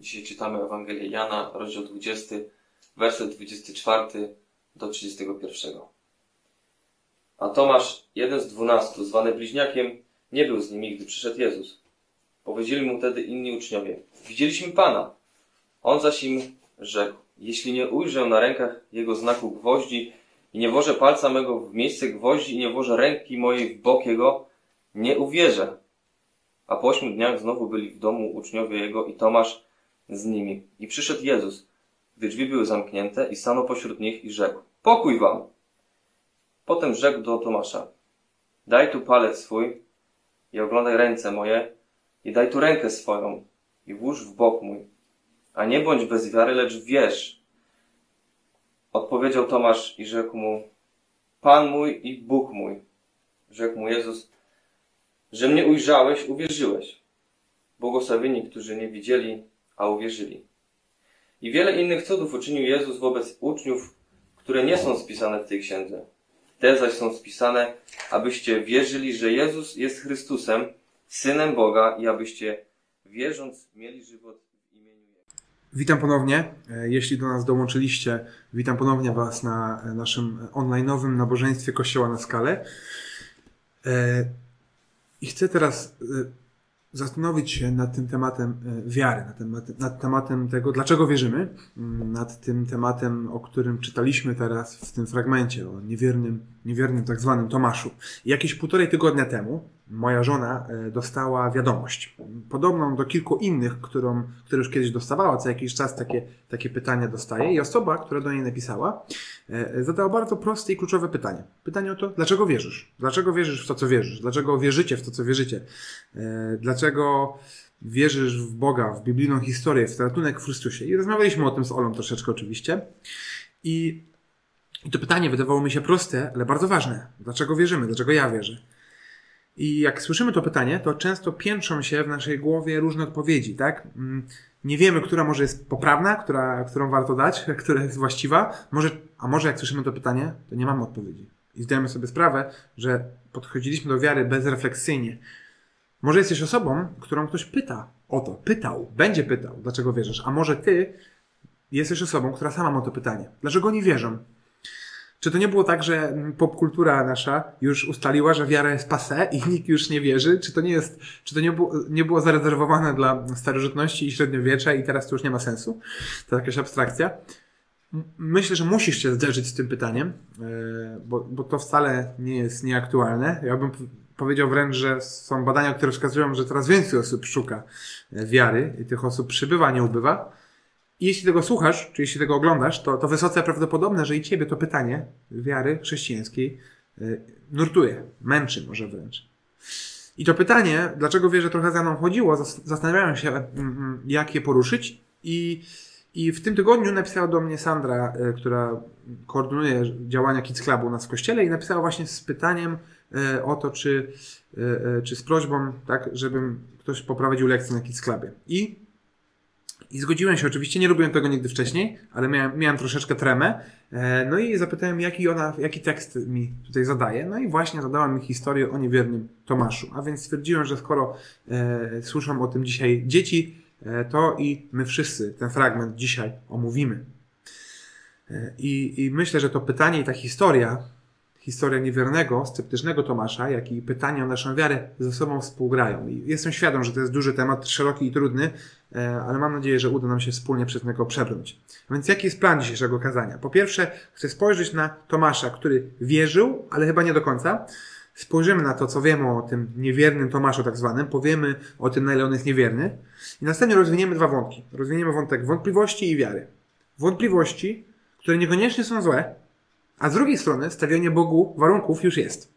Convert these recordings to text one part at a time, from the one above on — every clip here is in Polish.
Dzisiaj czytamy Ewangelię Jana, rozdział 20, werset 24 do 31. A Tomasz, jeden z dwunastu, zwany bliźniakiem, nie był z nimi, gdy przyszedł Jezus. Powiedzieli mu wtedy inni uczniowie: Widzieliśmy Pana. On zaś im rzekł: Jeśli nie ujrzę na rękach jego znaku gwoździ i nie włożę palca mego w miejsce gwoździ i nie włożę ręki mojej w bok jego, nie uwierzę. A po ośmiu dniach znowu byli w domu uczniowie jego i Tomasz z nimi. I przyszedł Jezus, gdy drzwi były zamknięte i stanął pośród nich i rzekł: Pokój wam! Potem rzekł do Tomasza: Daj tu palec swój i oglądaj ręce moje i daj tu rękę swoją i włóż w bok mój. A nie bądź bez wiary, lecz wierz. Odpowiedział Tomasz i rzekł mu: Pan mój i Bóg mój. Rzekł mu Jezus: Że mnie ujrzałeś, uwierzyłeś. Błogosławieni, którzy nie widzieli, a uwierzyli. I wiele innych cudów uczynił Jezus wobec uczniów, które nie są spisane w tej księdze. Te zaś są spisane, abyście wierzyli, że Jezus jest Chrystusem, Synem Boga i abyście wierząc mieli żywot w imieniu Jego. Witam ponownie. Jeśli do nas dołączyliście, witam ponownie Was na naszym online'owym nabożeństwie Kościoła na skalę. E, I chcę teraz e, zastanowić się nad tym tematem e, wiary, nad, nad tematem tego, dlaczego wierzymy, mm, nad tym tematem, o którym czytaliśmy teraz w tym fragmencie, o niewiernym, niewiernym tak zwanym Tomaszu. Jakieś półtorej tygodnia temu moja żona e, dostała wiadomość, podobną do kilku innych, którą, które już kiedyś dostawała, co jakiś czas takie, takie pytania dostaje i osoba, która do niej napisała, e, zadała bardzo proste i kluczowe pytanie. Pytanie o to, dlaczego wierzysz? Dlaczego wierzysz w to, co wierzysz? Dlaczego wierzycie w to, co wierzycie? E, Dlaczego wierzysz w Boga, w biblijną historię, w ratunek w Chrystusie? I rozmawialiśmy o tym z Olą troszeczkę oczywiście. I, I to pytanie wydawało mi się proste, ale bardzo ważne. Dlaczego wierzymy? Dlaczego ja wierzę? I jak słyszymy to pytanie, to często piętrzą się w naszej głowie różne odpowiedzi, tak? Mm, Nie wiemy, która może jest poprawna, która, którą warto dać, która jest właściwa. Może, a może jak słyszymy to pytanie, to nie mamy odpowiedzi. I zdajemy sobie sprawę, że podchodziliśmy do wiary bezrefleksyjnie. Może jesteś osobą, którą ktoś pyta o to, pytał, będzie pytał, dlaczego wierzysz. A może ty jesteś osobą, która sama ma to pytanie. Dlaczego oni wierzą? Czy to nie było tak, że popkultura nasza już ustaliła, że wiara jest passé i nikt już nie wierzy? Czy to nie jest, czy to nie było, nie było zarezerwowane dla starożytności i średniowiecza i teraz to już nie ma sensu? To jakaś abstrakcja. Myślę, że musisz się zderzyć z tym pytaniem, yy, bo, bo to wcale nie jest nieaktualne. Ja bym powiedział wręcz, że są badania, które wskazują, że coraz więcej osób szuka e, wiary i tych osób przybywa, nie ubywa. Jeśli tego słuchasz, czy jeśli tego oglądasz, to, to wysoce prawdopodobne, że i ciebie to pytanie wiary chrześcijańskiej y, nurtuje, męczy może wręcz. I to pytanie, dlaczego wierzę, trochę za mną chodziło, zas- zastanawiałem się, mm, mm, jak je poruszyć. I, I w tym tygodniu napisała do mnie Sandra, y, która koordynuje działania Kids Clubu u nas w kościele, i napisała właśnie z pytaniem y, o to, czy, czy z prośbą, tak, żebym ktoś poprowadził lekcję na Kids Clubie. I i zgodziłem się oczywiście, nie robiłem tego nigdy wcześniej, ale miałem, miałem troszeczkę tremę. E, no i zapytałem, jaki ona, jaki tekst mi tutaj zadaje. No i właśnie zadała mi historię o niewiernym Tomaszu. A więc stwierdziłem, że skoro e, słyszą o tym dzisiaj dzieci, e, to i my wszyscy ten fragment dzisiaj omówimy. E, I, I myślę, że to pytanie i ta historia, historia niewiernego, sceptycznego Tomasza, jak i pytanie o naszą wiarę ze sobą współgrają. I jestem świadom, że to jest duży temat, szeroki i trudny, ale mam nadzieję, że uda nam się wspólnie przez niego przebrnąć. Więc jaki jest plan dzisiejszego kazania? Po pierwsze, chcę spojrzeć na Tomasza, który wierzył, ale chyba nie do końca. Spojrzymy na to, co wiemy o tym niewiernym Tomaszu tak zwanym, powiemy o tym, na ile on jest niewierny i następnie rozwiniemy dwa wątki. Rozwiniemy wątek wątpliwości i wiary. Wątpliwości, które niekoniecznie są złe, a z drugiej strony stawianie Bogu warunków już jest.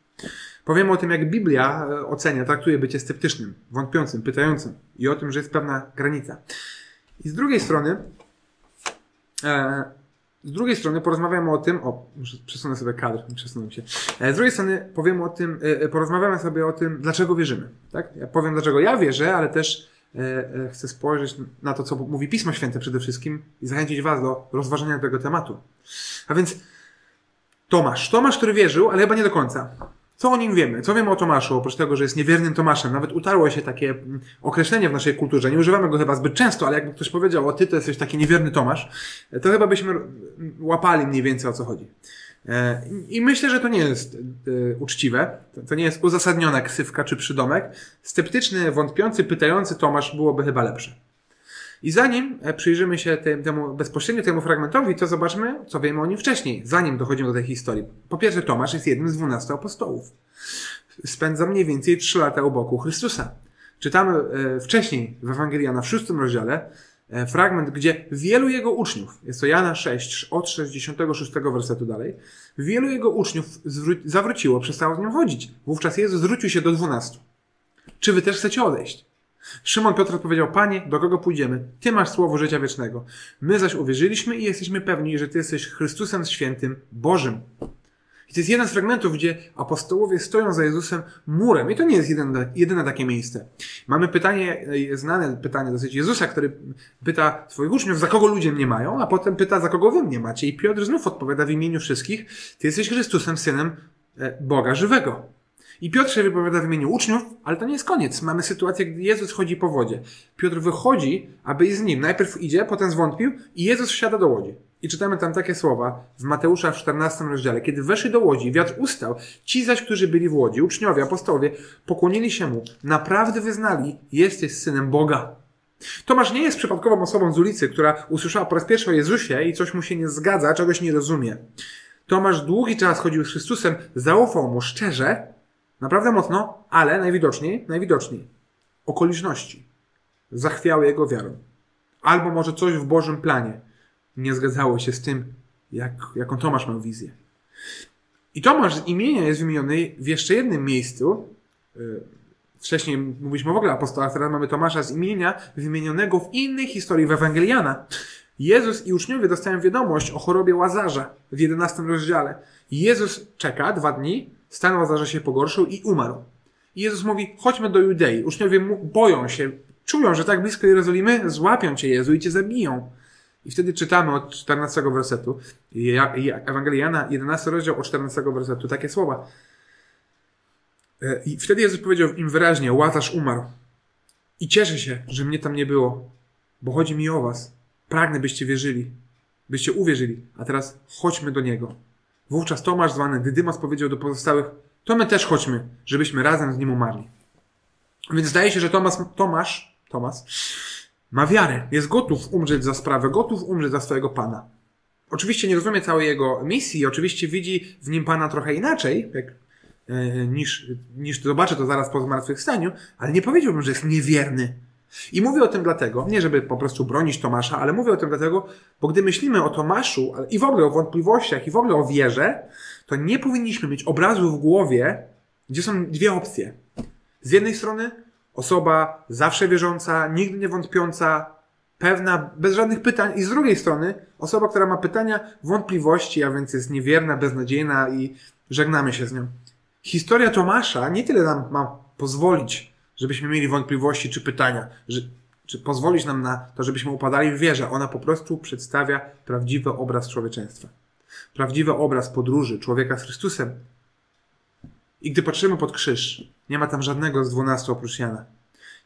Powiemy o tym, jak Biblia e, ocenia, traktuje bycie sceptycznym, wątpiącym, pytającym i o tym, że jest pewna granica. I z drugiej strony, e, z drugiej strony porozmawiamy o tym, o, przesunę sobie kadr, przesunąłem się. E, z drugiej strony powiemy o tym, e, e, porozmawiamy sobie o tym, dlaczego wierzymy. Tak? Ja powiem, dlaczego ja wierzę, ale też e, chcę spojrzeć na to, co mówi Pismo Święte przede wszystkim i zachęcić Was do rozważania tego tematu. A więc Tomasz. Tomasz, który wierzył, ale chyba nie do końca. Co o nim wiemy? Co wiemy o Tomaszu? Oprócz tego, że jest niewiernym Tomaszem. Nawet utarło się takie mm, określenie w naszej kulturze. Nie używamy go chyba zbyt często, ale jakby ktoś powiedział, o ty to jesteś taki niewierny Tomasz, to chyba byśmy mm, łapali mniej więcej o co chodzi. E, I myślę, że to nie jest e, uczciwe. To nie jest uzasadniona ksywka czy przydomek. Sceptyczny, wątpiący, pytający Tomasz byłoby chyba lepsze. I zanim e, przyjrzymy się temu bezpośrednio temu fragmentowi, to zobaczmy, co wiemy o nim wcześniej, zanim dochodzimy do tej historii. Po pierwsze, Tomasz jest jednym z dwunastu apostołów. Spędza mniej więcej trzy lata u boku Chrystusa. Czytamy e, wcześniej w Ewangelii Jana w szóstym rozdziale e, fragment, gdzie wielu jego uczniów, jest to Jana 6, od 66 wersetu dalej, wielu jego uczniów zawróciło, przestało z nim chodzić. Wówczas Jezus zwrócił się do dwunastu. Czy wy też chcecie odejść? Szymon Piotr odpowiedział, Panie, do kogo pójdziemy? Ty masz słowo życia wiecznego. My zaś uwierzyliśmy i jesteśmy pewni, że Ty jesteś Chrystusem Świętym Bożym. I to jest jeden z fragmentów, gdzie apostołowie stoją za Jezusem murem. I to nie jest jedyne, jedyne takie miejsce. Mamy pytanie, e, znane pytanie dosyć Jezusa, który pyta swoich uczniów, za kogo ludzie mnie mają, a potem pyta, za kogo wy mnie macie. I Piotr znów odpowiada w imieniu wszystkich, Ty jesteś Chrystusem, Synem e, Boga żywego. I Piotr się wypowiada w imieniu uczniów, ale to nie jest koniec. Mamy sytuację, gdy Jezus chodzi po wodzie. Piotr wychodzi, aby iść z nim. Najpierw idzie, potem zwątpił i Jezus wsiada do łodzi. I czytamy tam takie słowa w Mateusza w 14 rozdziale. Kiedy weszli do łodzi, wiatr ustał. Ci zaś, którzy byli w łodzi, uczniowie, apostołowie, pokłonili się mu. Naprawdę wyznali, jesteś synem Boga. Tomasz nie jest przypadkową osobą z ulicy, która usłyszała po raz pierwszy o Jezusie i coś mu się nie zgadza, czegoś nie rozumie. Tomasz długi czas chodził z Chrystusem, zaufał mu szczerze, naprawdę mocno, ale najwidoczniej, najwidoczniej okoliczności zachwiały jego wiarę. Albo może coś w Bożym planie nie zgadzało się z tym, jak, jaką Tomasz miał wizję. I Tomasz z imienia jest wymieniony w jeszcze jednym miejscu. Yy, Wcześniej mówiliśmy w ogóle o apostołach, teraz mamy Tomasza z imienia wymienionego w innej historii w Ewangeliana. Jezus i uczniowie dostają wiadomość o chorobie Łazarza w 11 rozdziale. Jezus czeka dwa dni, stan Łazarza się pogorszył i umarł. I Jezus mówi, chodźmy do Judei. Uczniowie boją się, czują, że tak blisko Jerozolimy złapią cię Jezu i cię zabiją. I wtedy czytamy od 14 wersetu, Ewangelii Jana, 11 rozdział od 14 wersetu, takie słowa. E, I wtedy Jezus powiedział im wyraźnie, Łazarz umarł. I cieszę się, że mnie tam nie było, bo chodzi mi o was. Pragnę, byście wierzyli, byście uwierzyli, a teraz chodźmy do Niego. Wówczas Tomasz, zwany Dydymas, powiedział do pozostałych, to my też chodźmy, żebyśmy razem z Nim umarli. Więc zdaje się, że Tomasz, Tomasz, Tomasz ma wiarę, jest gotów umrzeć za sprawę, gotów umrzeć za swojego Pana. Oczywiście nie rozumie całej jego misji, oczywiście widzi w nim Pana trochę inaczej, jak, e, niż, niż zobaczy to zaraz po zmartwychwstaniu, ale nie powiedziałbym, że jest niewierny. I mówię o tym dlatego, nie żeby po prostu bronić Tomasza, ale mówię o tym dlatego, bo gdy myślimy o Tomaszu i w ogóle o wątpliwościach i w ogóle o wierze, to nie powinniśmy mieć obrazu w głowie, gdzie są dwie opcje. Z jednej strony osoba zawsze wierząca, nigdy nie wątpiąca, pewna, bez żadnych pytań, i z drugiej strony osoba, która ma pytania, wątpliwości, a więc jest niewierna, beznadziejna i żegnamy się z nią. Historia Tomasza nie tyle nam ma pozwolić, żebyśmy mieli wątpliwości czy pytania, że, czy pozwolić nam na to, żebyśmy upadali w wierze. Ona po prostu przedstawia prawdziwy obraz człowieczeństwa. Prawdziwy obraz podróży człowieka z Chrystusem. I gdy patrzymy pod krzyż, nie ma tam żadnego z dwunastu oprócz Jana.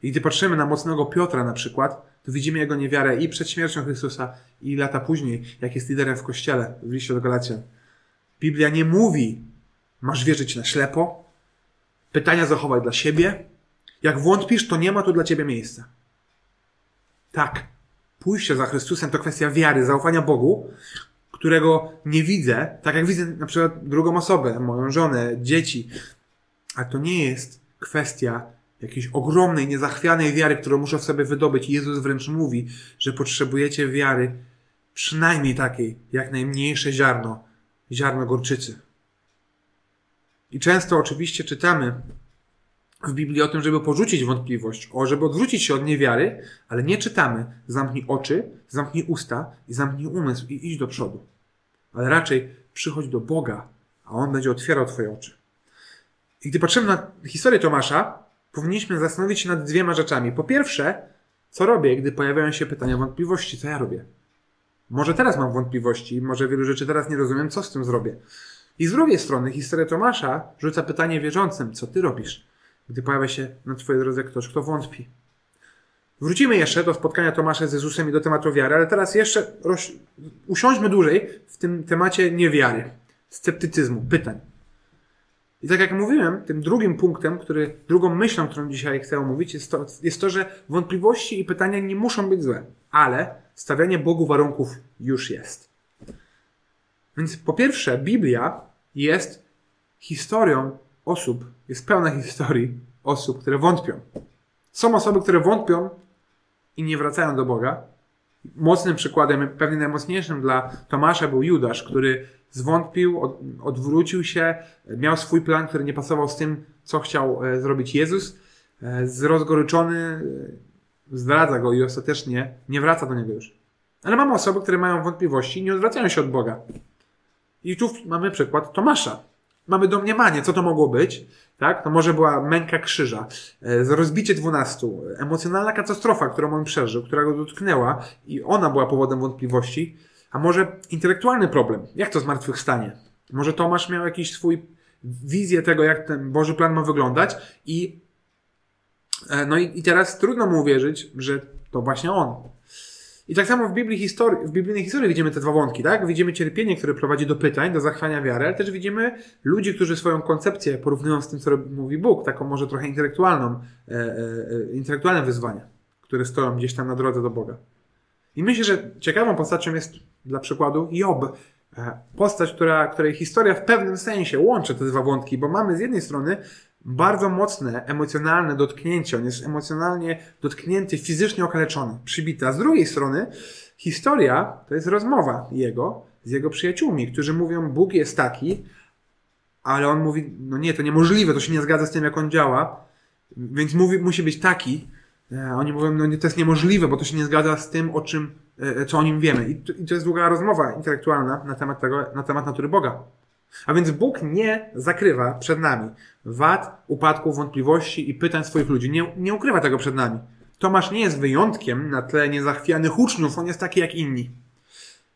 I gdy patrzymy na mocnego Piotra na przykład, to widzimy jego niewiarę i przed śmiercią Chrystusa, i lata później, jak jest liderem w kościele, w liście do Galacjan. Biblia nie mówi, masz wierzyć na ślepo, pytania zachowaj dla siebie. Jak wątpisz, to nie ma tu dla ciebie miejsca. Tak, pójście za Chrystusem to kwestia wiary, zaufania Bogu, którego nie widzę, tak jak widzę na przykład drugą osobę, moją żonę, dzieci. A to nie jest kwestia jakiejś ogromnej, niezachwianej wiary, którą muszę w sobie wydobyć. Jezus wręcz mówi, że potrzebujecie wiary przynajmniej takiej, jak najmniejsze ziarno, ziarno gorczycy. I często oczywiście czytamy w Biblii o tym, żeby porzucić wątpliwość, o, żeby odwrócić się od niewiary, ale nie czytamy zamknij oczy, zamknij usta i zamknij umysł i idź do przodu. Ale raczej przychodź do Boga, a On będzie otwierał Twoje oczy. I gdy patrzymy na historię Tomasza, powinniśmy zastanowić się nad dwiema rzeczami. Po pierwsze, co robię, gdy pojawiają się pytania, wątpliwości, co ja robię? Może teraz mam wątpliwości, może wielu rzeczy teraz nie rozumiem, co z tym zrobię. I z drugiej strony historia Tomasza rzuca pytanie wierzącym, co ty robisz, gdy pojawia się na twojej drodze ktoś, kto wątpi. Wrócimy jeszcze do spotkania Tomasza z Jezusem i do tematu wiary, ale teraz jeszcze roś... usiądźmy dłużej w tym temacie niewiary, sceptycyzmu, pytań. I tak jak mówiłem, tym drugim punktem, który, drugą myślą, którą dzisiaj chcę omówić, jest to, jest to, że wątpliwości i pytania nie muszą być złe, ale stawianie Bogu warunków już jest. Więc po pierwsze, Biblia jest historią osób, jest pełna historii osób, które wątpią. Są osoby, które wątpią i nie wracają do Boga. Mocnym przykładem, pewnie najmocniejszym dla Tomasza był Judasz, który zwątpił, od, odwrócił się, miał swój plan, który nie pasował z tym, co chciał e, zrobić Jezus. E, zrozgoryczony e, zdradza go i ostatecznie nie wraca do niego już. Ale mamy osoby, które mają wątpliwości i nie odwracają się od Boga. I tu mamy przykład Tomasza. Mamy domniemanie, co to mogło być. Tak? To może była męka krzyża, e, rozbicie dwunastu, emocjonalna katastrofa, którą on przeżył, która go dotknęła i ona była powodem wątpliwości. A może intelektualny problem? Jak to zmartwychwstanie? Może Tomasz miał jakiś swój wizję tego, jak ten Boży plan ma wyglądać i e, no i, i teraz trudno mu uwierzyć, że to właśnie on. I tak samo w, Biblii historii, w biblijnej historii widzimy te dwa wątki, tak? Widzimy cierpienie, które prowadzi do pytań, do zachwania wiary, ale też widzimy ludzi, którzy swoją koncepcję porównują z tym, co mówi Bóg, taką może trochę intelektualną, e, e, e, intelektualne wyzwania, które stoją gdzieś tam na drodze do Boga. I myślę, że ciekawą postacią jest dla przykładu Job. E, postać, która, której historia w pewnym sensie łączy te dwa wątki, bo mamy z jednej strony bardzo mocne, emocjonalne dotknięcie. On jest emocjonalnie dotknięty, fizycznie okaleczony, przybity. A z drugiej strony historia to jest rozmowa jego z jego przyjaciółmi, którzy mówią, Bóg jest taki, ale on mówi, no nie, to niemożliwe, to się nie zgadza z tym, jak on działa, więc mówi, musi być taki. E, oni mówią, no nie, to jest niemożliwe, bo to się nie zgadza z tym, o czym, e, co o nim wiemy. I to, i to jest długa rozmowa intelektualna na temat tego, na temat natury Boga. A więc Bóg nie zakrywa przed nami wad, upadków, wątpliwości i pytań swoich ludzi. Nie, nie ukrywa tego przed nami. Tomasz nie jest wyjątkiem na tle niezachwianych uczniów, on jest taki jak inni.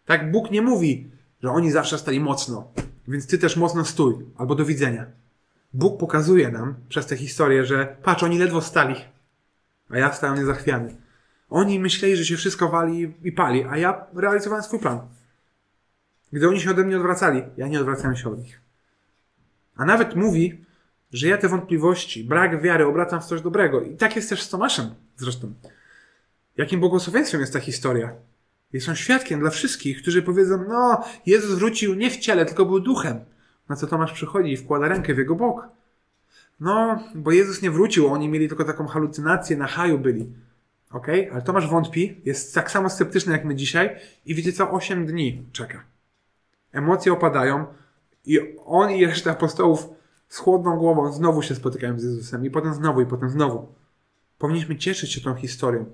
Tak Bóg nie mówi, że oni zawsze stali mocno, więc ty też mocno stój, albo do widzenia. Bóg pokazuje nam przez tę historię, że patrz, oni ledwo stali, a ja stałem niezachwiany. Oni myśleli, że się wszystko wali i pali, a ja realizowałem swój plan. Gdy oni się ode mnie odwracali, ja nie odwracałem się od nich. A nawet mówi, że ja te wątpliwości, brak wiary obracam w coś dobrego. I tak jest też z Tomaszem zresztą. Jakim błogosławieństwem jest ta historia? Jest on świadkiem dla wszystkich, którzy powiedzą, no, Jezus wrócił nie w ciele, tylko był duchem. Na co Tomasz przychodzi i wkłada rękę w jego bok. No, bo Jezus nie wrócił, oni mieli tylko taką halucynację, na haju byli. ok? Ale Tomasz wątpi, jest tak samo sceptyczny jak my dzisiaj i wiecie co? Osiem dni czeka. Emocje opadają i on i reszta apostołów z chłodną głową znowu się spotykają z Jezusem i potem znowu, i potem znowu. Powinniśmy cieszyć się tą historią.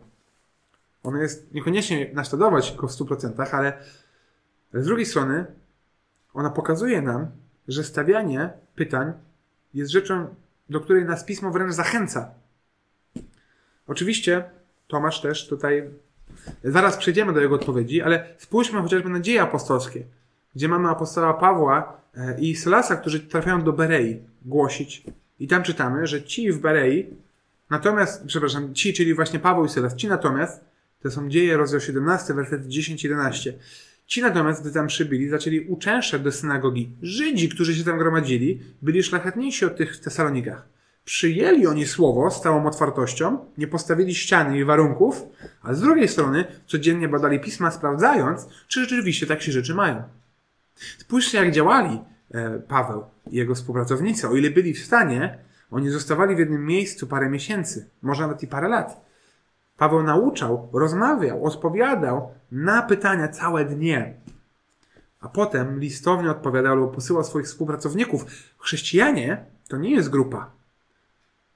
Ona jest niekoniecznie naśladować go w 100%, ale z drugiej strony ona pokazuje nam, że stawianie pytań jest rzeczą, do której nas pismo wręcz zachęca. Oczywiście Tomasz też tutaj, zaraz przejdziemy do jego odpowiedzi, ale spójrzmy chociażby na dzieje apostolskie gdzie mamy apostoła Pawła e, i Sylasa, którzy trafiają do Berei głosić. I tam czytamy, że ci w Berei, natomiast, przepraszam, ci, czyli właśnie Paweł i Sylas, ci natomiast, to są dzieje rozdział 17, werset 10-11. Ci natomiast, gdy tam przybyli, zaczęli uczęszczać do synagogi. Żydzi, którzy się tam gromadzili, byli szlachetniejsi od tych w Tesalonikach. Przyjęli oni słowo z całą otwartością, nie postawili ściany i warunków, a z drugiej strony codziennie badali pisma, sprawdzając, czy rzeczywiście tak się rzeczy mają. Spójrzcie, jak działali e, Paweł i jego współpracownicy. O ile byli w stanie, oni zostawali w jednym miejscu parę miesięcy, może nawet i parę lat. Paweł nauczał, rozmawiał, odpowiadał na pytania całe dnie. A potem listownie odpowiadał lub posyłał swoich współpracowników. Chrześcijanie to nie jest grupa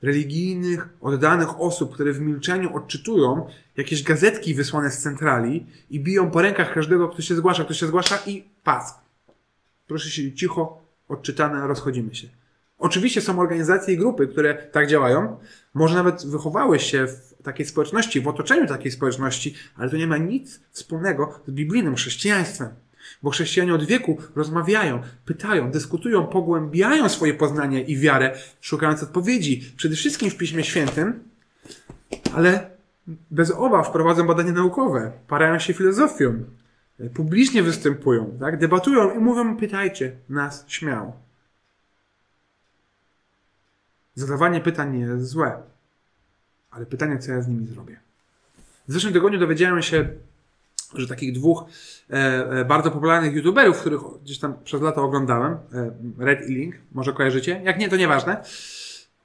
religijnych, oddanych osób, które w milczeniu odczytują jakieś gazetki wysłane z centrali i biją po rękach każdego, kto się zgłasza, kto się zgłasza i pas. Proszę się cicho, odczytane, rozchodzimy się. Oczywiście są organizacje i grupy, które tak działają. Może nawet wychowały się w takiej społeczności, w otoczeniu takiej społeczności, ale to nie ma nic wspólnego z biblijnym chrześcijaństwem. Bo chrześcijanie od wieku rozmawiają, pytają, dyskutują, pogłębiają swoje poznanie i wiarę, szukając odpowiedzi, przede wszystkim w Piśmie Świętym, ale bez obaw prowadzą badania naukowe, parają się filozofią, publicznie występują, tak? debatują i mówią, pytajcie nas śmiało. Zadawanie pytań nie jest złe, ale pytanie, co ja z nimi zrobię. W zeszłym tygodniu dowiedziałem się, że takich dwóch e, e, bardzo popularnych youtuberów, których gdzieś tam przez lata oglądałem, e, Red i Link, może kojarzycie? Jak nie, to nieważne.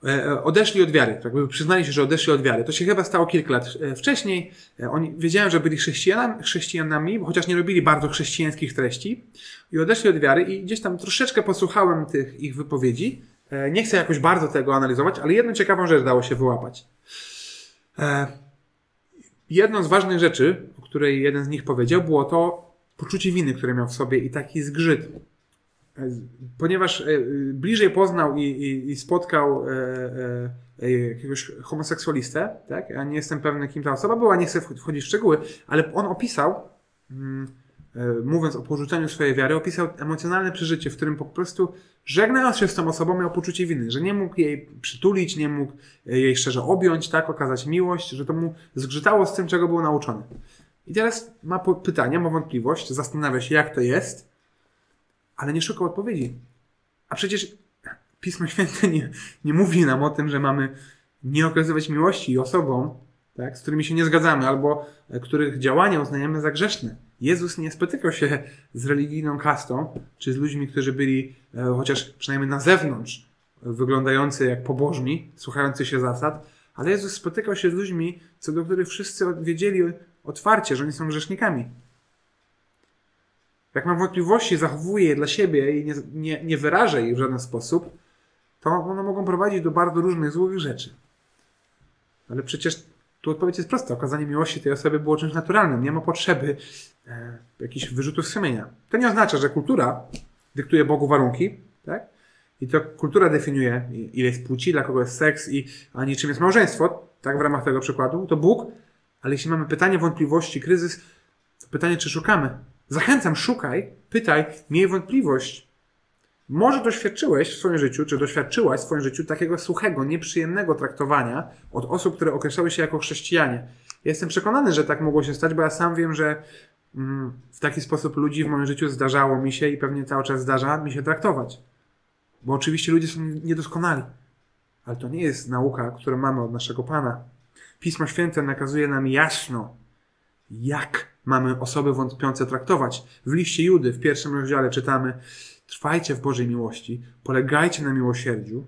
E, e, odeszli od wiary, tak jakby przyznali się, że odeszli od wiary. To się chyba stało kilka lat e, wcześniej. Oni wiedziałem, że byli chrześcijanami, chrześcijanami, chociaż nie robili bardzo chrześcijańskich treści i odeszli od wiary i gdzieś tam troszeczkę posłuchałem tych ich wypowiedzi. Nie chcę jakoś bardzo tego analizować, ale jedną ciekawą rzecz dało się wyłapać. Jedną z ważnych rzeczy, o której jeden z nich powiedział, było to poczucie winy, które miał w sobie i taki zgrzyt. E, Ponieważ e, bliżej poznał i, i, i spotkał e, e, e, jakiegoś homoseksualistę, tak? Ja nie jestem pewny, kim ta osoba była, nie chcę wch- wchodzić w szczegóły, ale on opisał, mm, e, mówiąc o porzuceniu swojej wiary, opisał emocjonalne przeżycie, w którym po prostu żegnając się z tą osobą miał poczucie winy, że nie mógł jej przytulić, nie mógł e, jej szczerze objąć, tak, okazać miłość, że to mu zgrzytało z tym, czego był nauczony. I teraz ma pytanie, ma wątpliwość, zastanawia się, jak to jest, ale nie szuka odpowiedzi. A przecież Pismo Święte nie, nie mówi nam o tym, że mamy nie okazywać miłości osobom, tak, z którymi się nie zgadzamy, albo e, których działania uznajemy za grzeszne. Jezus nie spotykał się z religijną kastą, czy z ludźmi, którzy byli e, chociaż przynajmniej na zewnątrz e, wyglądający jak pobożni, słuchający się zasad, ale Jezus spotykał się z ludźmi, co do których wszyscy wiedzieli otwarcie, że oni są grzesznikami. Jak mam wątpliwości, zachowuję je dla siebie i nie, nie, nie wyrażę ich w żaden sposób, to one mogą prowadzić do bardzo różnych złych rzeczy. Ale przecież tu odpowiedź jest prosta. Okazanie miłości tej osoby było czymś naturalnym. Nie ma potrzeby e, jakichś wyrzutów sumienia. To nie oznacza, że kultura dyktuje Bogu warunki, tak? I to kultura definiuje, ile jest płci, dla kogo jest seks, i ani czym jest małżeństwo, tak w ramach tego przykładu, to Bóg. Ale jeśli mamy pytanie, wątpliwości, kryzys, to pytanie, czy szukamy. Zachęcam, szukaj, pytaj, miej wątpliwość. Może doświadczyłeś w swoim życiu, czy doświadczyłaś w swoim życiu takiego suchego, nieprzyjemnego traktowania od osób, które określały się jako chrześcijanie. Ja jestem przekonany, że tak mogło się stać, bo ja sam wiem, że mm, w taki sposób ludzi w moim życiu zdarzało mi się i pewnie cały czas zdarza mi się traktować. Bo oczywiście ludzie są niedoskonali. Ale to nie jest nauka, którą mamy od naszego Pana. Pismo Święte nakazuje nam jasno, jak mamy osoby wątpiące traktować. W liście Judy, w pierwszym rozdziale czytamy Trwajcie w Bożej miłości, polegajcie na miłosierdziu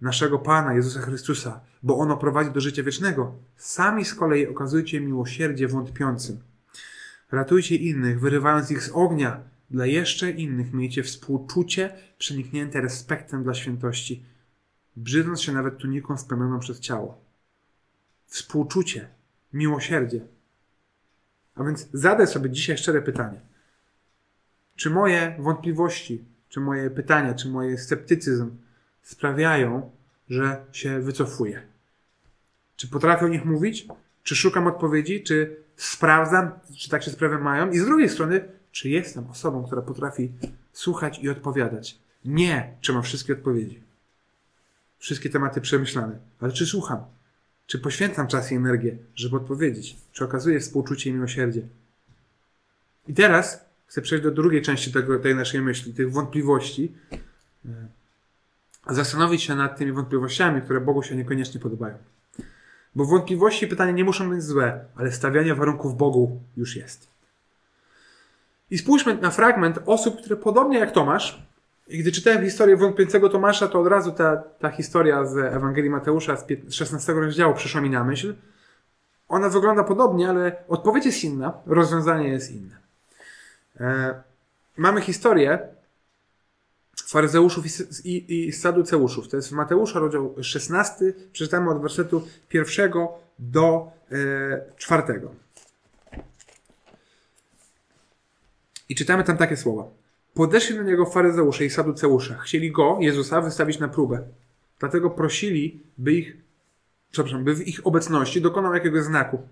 naszego Pana Jezusa Chrystusa, bo ono prowadzi do życia wiecznego. Sami z kolei okazujcie miłosierdzie wątpiącym. Ratujcie innych, wyrywając ich z ognia. Dla jeszcze innych miejcie współczucie przeniknięte respektem dla świętości, brzydząc się nawet tuniką spełnioną przez ciało. Współczucie, miłosierdzie. A więc zadaj sobie dzisiaj szczere pytanie. Czy moje wątpliwości, czy moje pytania, czy moje sceptycyzm sprawiają, że się wycofuję? Czy potrafię o nich mówić? Czy szukam odpowiedzi? Czy sprawdzam, czy tak się sprawy mają? I z drugiej strony, czy jestem osobą, która potrafi słuchać i odpowiadać? Nie, czy mam wszystkie odpowiedzi. Wszystkie tematy przemyślane. Ale czy słucham? Czy poświęcam czas i energię, żeby odpowiedzieć? Czy okazuję współczucie i miłosierdzie? I teraz chcę przejść do drugiej części tego, tej naszej myśli, tych wątpliwości. E, Zastanowić się nad tymi wątpliwościami, które Bogu się niekoniecznie podobają. Bo wątpliwości i pytania nie muszą być złe, ale stawianie warunków Bogu już jest. I spójrzmy na fragment osób, które podobnie jak Tomasz, i gdy czytałem historię wątpiącego Tomasza, to od razu ta, ta historia z Ewangelii Mateusza z pię- 16 rozdziału przyszła mi na myśl. Ona wygląda podobnie, ale odpowiedź jest inna, rozwiązanie jest inne. E, mamy historię faryzeuszów i, i, i saduceuszów. To jest Mateusza rozdział 16, przeczytamy od wersetu pierwszego do e, czwartego. I czytamy tam takie słowa. Podeszli do niego faryzeusze i saduceusze. Chcieli go, Jezusa, wystawić na próbę. Dlatego prosili, by ich, przepraszam, by w ich obecności dokonał jakiegoś znaku.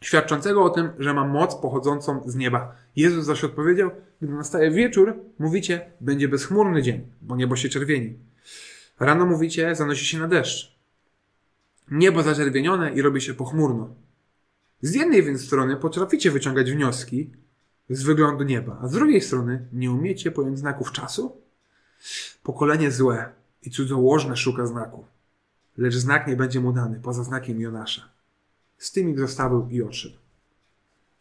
świadczącego o tym, że ma moc pochodzącą z nieba. Jezus zaś odpowiedział, gdy nastaje wieczór, mówicie, będzie bezchmurny dzień, bo niebo się czerwieni. Rano mówicie, zanosi się na deszcz. Niebo zaczerwienione i robi się pochmurno. Z jednej więc strony potraficie wyciągać wnioski z wyglądu nieba, a z drugiej strony nie umiecie pojąć znaków czasu? Pokolenie złe i cudzołożne szuka znaku, lecz znak nie będzie mu dany poza znakiem Jonasza. Z tym ich zostawił i odszedł.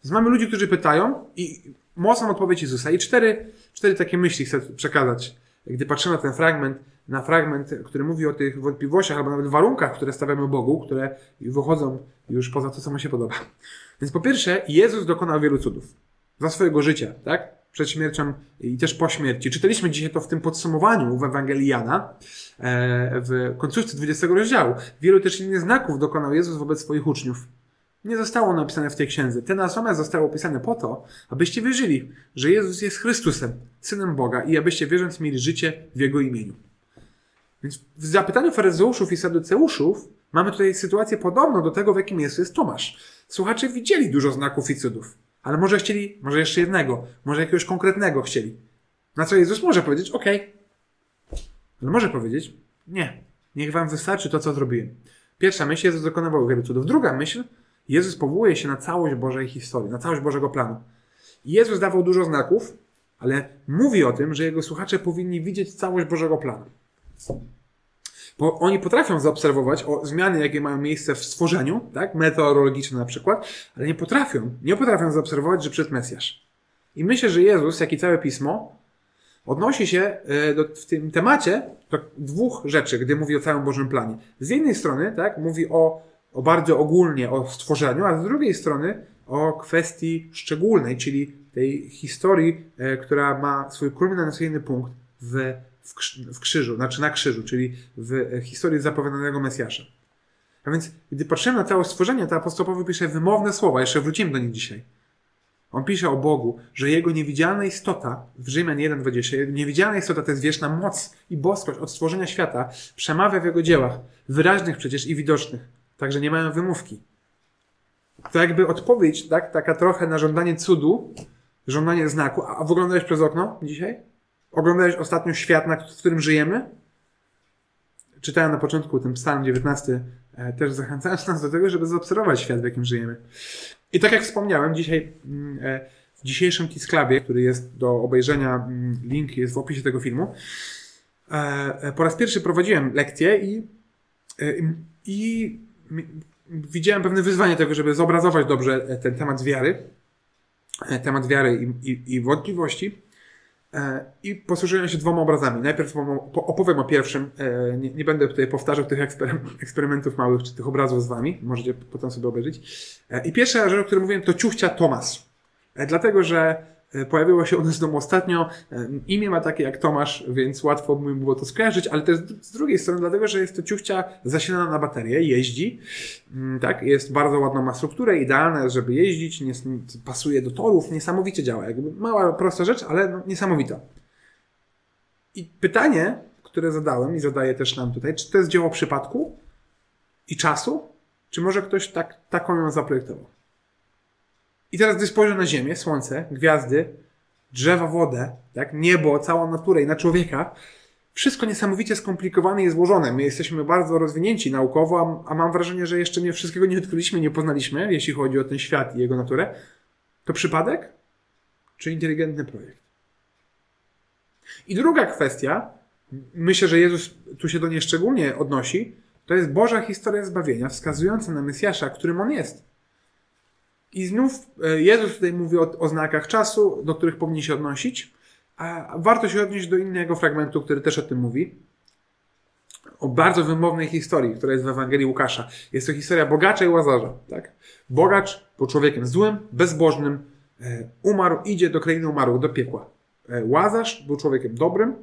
Więc mamy ludzi, którzy pytają i mocną odpowiedź Jezusa. I cztery, cztery takie myśli chcę przekazać. Gdy patrzymy na ten fragment, na fragment, który mówi o tych wątpliwościach albo nawet warunkach, które stawiamy Bogu, które wychodzą już poza to, co mu się podoba. Więc po pierwsze, Jezus dokonał wielu cudów za swojego życia, tak? Przed śmiercią i też po śmierci. Czytaliśmy dzisiaj to w tym podsumowaniu w Ewangelii Jana, e, w końcówce 20 rozdziału. Wielu też innych znaków dokonał Jezus wobec swoich uczniów. Nie zostało napisane w tej księdze. Te natomiast zostały opisane po to, abyście wierzyli, że Jezus jest Chrystusem, Synem Boga i abyście wierząc mieli życie w Jego imieniu. Więc w zapytaniu faryzeuszów i saduceuszów mamy tutaj sytuację podobną do tego, w jakim jest Tomasz. Słuchacze widzieli dużo znaków i cudów, ale może chcieli, może jeszcze jednego, może jakiegoś konkretnego chcieli. Na co Jezus może powiedzieć, ok, ale może powiedzieć, nie, niech wam wystarczy to, co zrobiłem. Pierwsza myśl, Jezus dokonywał wielu cudów. Druga myśl, Jezus powołuje się na całość Bożej historii, na całość Bożego planu. Jezus dawał dużo znaków, ale mówi o tym, że jego słuchacze powinni widzieć całość Bożego planu. Bo oni potrafią zaobserwować o zmiany, jakie mają miejsce w stworzeniu, tak? meteorologiczne na przykład, ale nie potrafią, nie potrafią zaobserwować, że przed Mesjasz. I myślę, że Jezus, jak i całe Pismo, odnosi się e, do, w tym temacie do dwóch rzeczy, gdy mówi o całym Bożym planie. Z jednej strony, tak, mówi o, o bardzo ogólnie o stworzeniu, a z drugiej strony o kwestii szczególnej, czyli tej historii, e, która ma swój kulminacyjny punkt w w, krz- w krzyżu, znaczy na krzyżu, czyli w historii zapowiadanego Mesjasza. A więc, gdy patrzymy na całe stworzenie, to apostoł Paweł pisze wymowne słowa, jeszcze wrócimy do nich dzisiaj. On pisze o Bogu, że jego niewidzialna istota, w Rzymian 1,20, jego niewidzialna istota to jest wieczna moc i boskość od stworzenia świata, przemawia w jego dziełach, wyraźnych przecież i widocznych, także nie mają wymówki. To jakby odpowiedź, tak, taka trochę na żądanie cudu, żądanie znaku. A w oglądałeś przez okno dzisiaj? Oglądałeś ostatnio świat, w którym żyjemy? Czytałem na początku ten psalm 19, e, też zachęcając nas do tego, żeby zaobserwować świat, w jakim żyjemy. I tak jak wspomniałem, dzisiaj mm, e, w dzisiejszym Tisklabie, który jest do obejrzenia, mm, link jest w opisie tego filmu, e, po raz pierwszy prowadziłem lekcję i, i widziałem pewne wyzwanie tego, żeby zobrazować dobrze ten temat wiary, temat wiary i, i, i wątpliwości. E, I posłużyłem się dwoma obrazami. Najpierw po- po- opowiem o pierwszym. e, Nie, nie będę tutaj powtarzał tych ekspery- eksperymentów małych, czy tych obrazów z wami. Możecie potem sobie obejrzeć. E, I pierwsza rzecz, o której mówiłem, to ciuchcia Tomas. Dlatego, że e, pojawiło się u nas w domu ostatnio. e, Imię ma takie jak Tomasz, więc łatwo mi było to skojarzyć, ale też z drugiej strony, dlatego, że jest to ciuchcia zasilana na baterię, jeździ. Mm, Tak, jest bardzo ładną, ma strukturę, idealna, żeby jeździć, nie, pasuje do torów, niesamowicie działa. Jakby mała, prosta rzecz, ale no, niesamowita. I pytanie, które zadałem i zadaję też nam tutaj, czy to jest dzieło przypadku i czasu, czy może ktoś tak, taką ją zaprojektował? I teraz, gdy spojrzę na Ziemię, Słońce, gwiazdy, drzewa, wodę, tak, niebo, całą naturę i na człowieka, wszystko niesamowicie skomplikowane i złożone. My jesteśmy bardzo rozwinięci naukowo, a, a mam wrażenie, że jeszcze nie wszystkiego nie odkryliśmy, nie poznaliśmy, jeśli chodzi o ten świat i jego naturę. To przypadek? Czy inteligentny projekt? I druga kwestia, myślę, że Jezus tu się do niej szczególnie odnosi, to jest Boża historia zbawienia, wskazująca na Mesjasza, którym on jest. I znów e, Jezus tutaj mówi o, o znakach czasu, do których powinni się odnosić, a warto się odnieść do innego fragmentu, który też o tym mówi. O bardzo wymownej historii, która jest w Ewangelii Łukasza. Jest to historia bogacza i łazarza. Tak? Bogacz był człowiekiem złym, bezbożnym, e, umarł, idzie do krainy umarłych, do piekła. E, Łazarz był człowiekiem dobrym,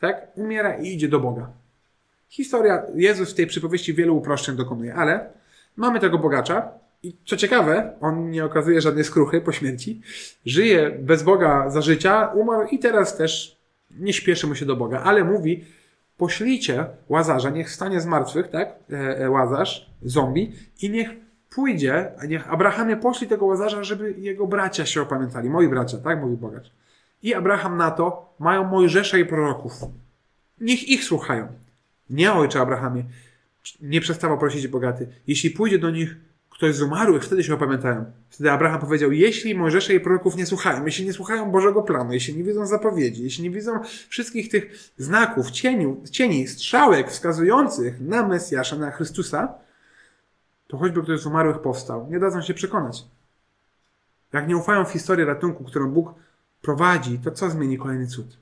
tak? umiera i idzie do Boga. Historia, Jezus w tej przypowieści wielu uproszczeń dokonuje, ale mamy tego bogacza i co ciekawe, on nie okazuje żadnej skruchy po śmierci, żyje bez Boga za życia, umarł i teraz też nie śpieszy mu się do Boga, ale mówi, poślijcie Łazarza, niech wstanie z martwych, tak, e, e, Łazarz, zombie i niech pójdzie, a niech Abrahamie poszli tego Łazarza, żeby jego bracia się opamiętali. Moi bracia, tak mówi bogacz. I Abraham na to mają Mojżesza i proroków. Niech ich słuchają. Nie, ojcze Abrahamie. Nie przestawał prosić bogaty. Jeśli pójdzie do nich ktoś z umarłych, wtedy się opamiętają. Wtedy Abraham powiedział, jeśli Mojżesza i proroków nie słuchają, jeśli nie słuchają Bożego planu, jeśli nie widzą zapowiedzi, jeśli nie widzą wszystkich tych znaków, cieniu, cieni, strzałek wskazujących na Mesjasza, na Chrystusa, to choćby ktoś z umarłych powstał, nie dadzą się przekonać. Jak nie ufają w historię ratunku, którą Bóg prowadzi, to co zmieni kolejny cud?